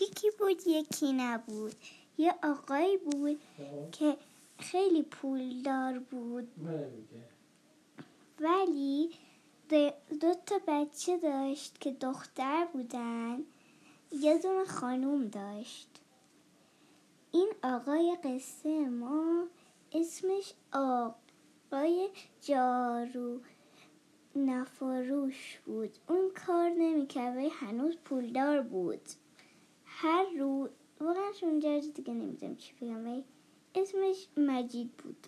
یکی بود یکی نبود. یه آقایی بود که خیلی پولدار بود. ولی دو تا بچه داشت که دختر بودن. یه دونه خانوم داشت. این آقای قصه ما اسمش آقای جارو نفروش بود. اون کار نمی‌کرد ولی هنوز پولدار بود. هر روز واقعا اونجا دیگه نمی‌دونم چی بگم ولی اسمش مجید بود.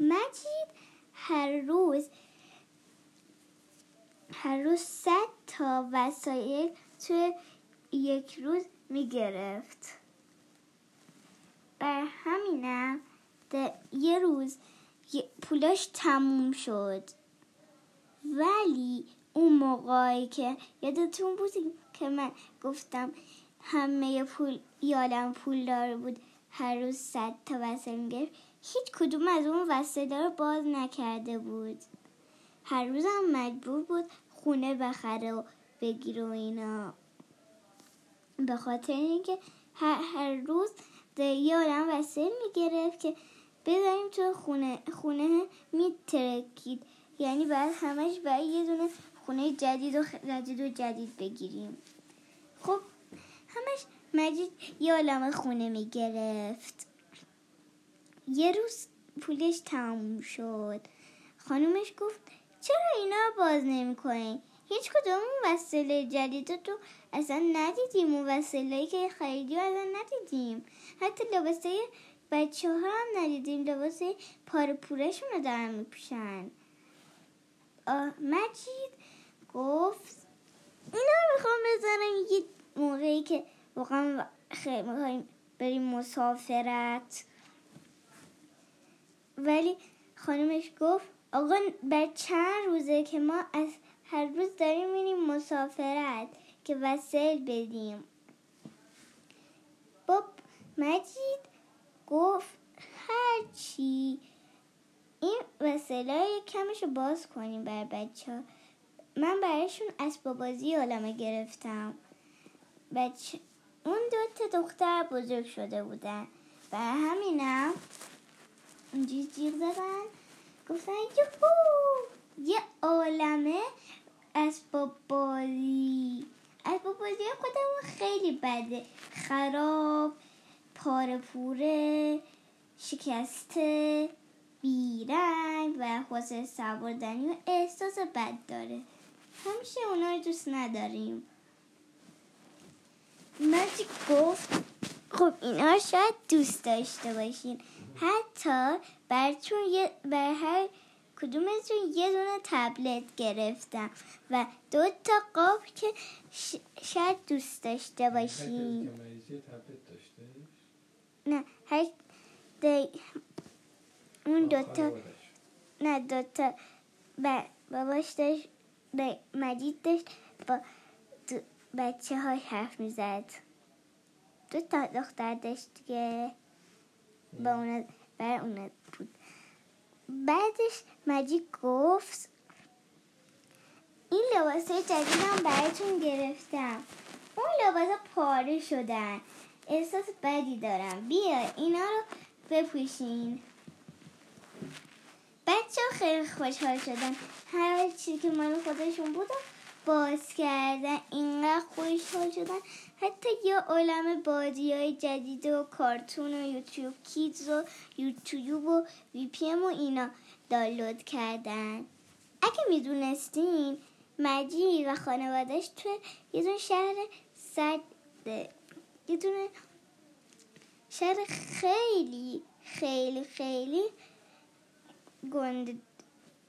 مجید هر روز هر روز صد تا وسایل توی یک روز می‌گرفت. بر همینم یه روز پولاش تموم شد. ولی اون موقعی که یادتون بود که من گفتم همه پول یادم پول داره بود هر روز صد تا وسایل می‌گرفت. هیچ کدوم از اون وسایل رو باز نکرده بود. هر روز هم مجبور بود خونه بخره و بگیره اینا. به خاطر اینکه هر, هر روز یه آدم وسایل می‌گرفت که بذاریم تو خونه خونه میترکید. یعنی بعد همش باید یه دونه خونه جدید و جدید و جدید بگیریم. خب همش مجید یه عالم خونه می‌گرفت. یه روز پولش تموم شد. خانومش گفت چرا اینا باز نمی‌کنین هیچ کدوم وسیله جدید تو اصلا ندیدیم. و وسیله که خریدی اصلا ندیدیم. حتی لباسه بچه ها هم ندیدیم. لباسه پار پورشون رو دارن میپوشن. مجید گفت اینا رو می‌خوام بزنم یه موقعی که واقعا خیلی می‌خوایم بریم مسافرت. ولی خانمش گفت آقا بر چند روزه که ما از هر روز داریم میریم مسافرت که وسیل بدیم. باب مجید گفت هرچی این وسیله کمش باز کنیم بر بچه ها من برایشون اسباب بازی عالمه گرفتم. بچه اون دو تا دختر بزرگ شده بودن. و همینم اونجی جیغ زدن. گفتن یهو یه عالمه اسباب بازی اسباب بازی خودمون خیلی بده. خراب پاره پوره شکسته بیرنگ و حوصله سوردنی و احساس بد داره. همیشه اونا رو دوست نداریم. مجی گفت خب اینا شاید دوست داشته باشین. حتی براتون یه بر هر کدومتون یه دونه تبلت گرفتم و دو تا قاب که شاید دوست داشته باشین. نه هر اون دوتا نه دوتا باباش داشت مجید داشت با بچه های حرف می‌زد. دو تا دختر داشت که با اون بر اون بود. بعدش مجید گفت این لباس جدیدم براتون گرفتم. اون لباس پاره شدن. احساس بدی دارم. بیا اینا رو بپوشین. بچه ها خیلی خوشحال شدن. هر چیزی که مال خودشون بود باز کردن اینقدر خوشحال شدن. حتی یه عالم بازی های جدید و کارتون و یوتیوب کیدز و یوتیوب و وی پی ام و اینا دانلود کردن. اگه می‌دونستین مجید و خانوادش توی یه دونه شهر سرد یه دونه شهر خیلی خیلی خیلی گنده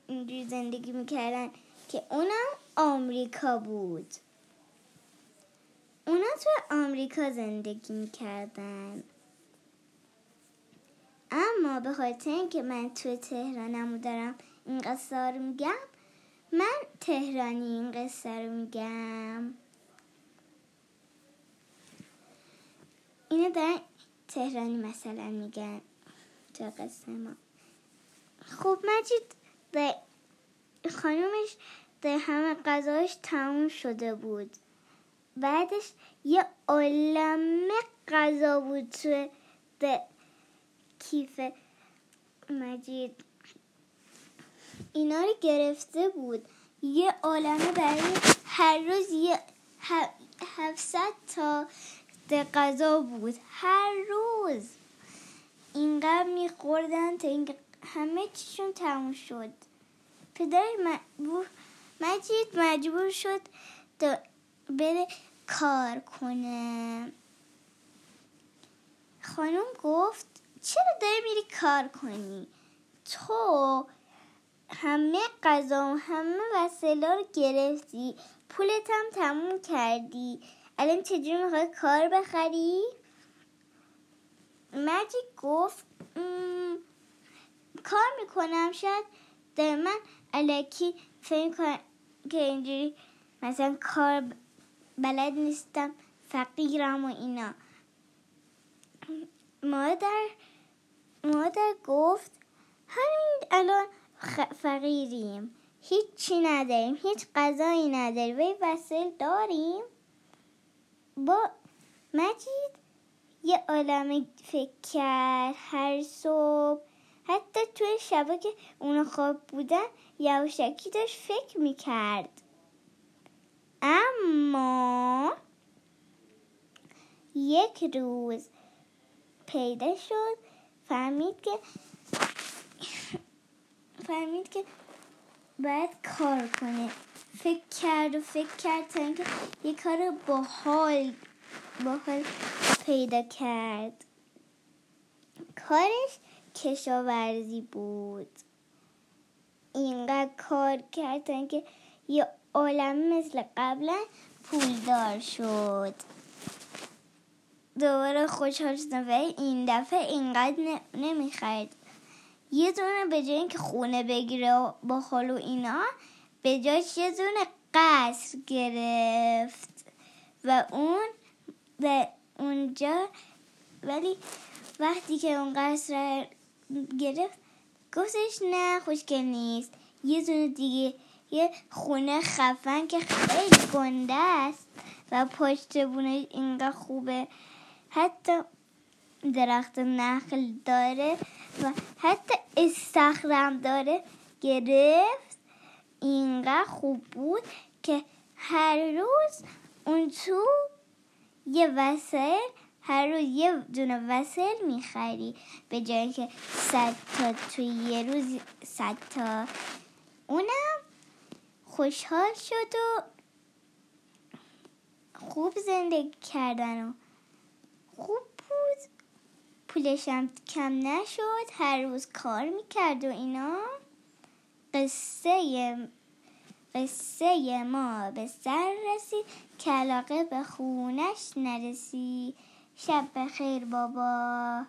اینجوری زندگی می‌کردن که اونم آمریکا بود. اونا تو آمریکا زندگی می‌کردن. اما به خاطر اینکه من تو تهرانم دارم این قصه رو میگم من تهرانی این قصه رو میگم. اینو دارن تهرانی مثلا میگن تو قصه ما. خب مجید به خانومش به همه غذاش تموم شده بود. بعدش یه عالم غذا بود توی کیف مجید. اینا رو گرفته بود. یه عالمه برای هر روز یه هفتصد تا غذا بود. هر روز. اینقدر میخوردن تا اینکه همه چیشون تموم شد. پدر مجید مجبور شد بره کار کنه. خانم گفت چرا داری میری کار کنی؟ تو همه غذا و همه وسیله رو گرفتی. پولت هم تموم کردی. الان چجوری می‌خوای کار بخری؟ مجید گفت کار می‌کنم شاید در من علکی فکر کنم که اینجوری مثلا کار بلد نیستم فقیرم و اینا. مادر مادر گفت همین الان فقیریم. هیچی نداریم هیچ غذایی نداریم. وی وسیل داریم. با مجید یه عالم فکر کرد. هر صبح حتی توی شبا که اونا خواب بودن یواشکی داشت فکر می‌کرد. اما یک روز پیدا شد فهمید که فهمید که باید کار کنه. فکر کرد و فکر کرد تا اینکه یه کار باحال باحال پیدا کرد. کارش کشاورزی بود. اینقدر کار کرد تا اینکه یه عالم مثل قبلا پولدار شد. دوباره خوشحال شدم ولی این دفعه اینقدر نمی‌خرد یه دونه به جای اینکه خونه بگیره با خالو اینا به جاش یه دونه قصر گرفت و اون به اونجا ولی وقتی که اون قصر گرفت. گفتش نه خوشگل نیست. یه دونه دیگه یه خونه خفن که خیلی گنده است و پشت بونه اینقدر خوبه. حتی درخت نخل داره و حتی استخرم داره. گرفت. اینقدر خوب بود که هر روز اون تو یه وسایل هر روز یه دونه وسایل می‌خری. به جای که صد تا توی یه روز صد تا. اونم خوشحال شد و خوب زندگی کردن و خوب بود. پولشم کم نشد. هر روز کار می‌کرد و اینا. قصه قصه ما به سر رسید. که علاقه به خونش نرسید. شب بخیر بابا.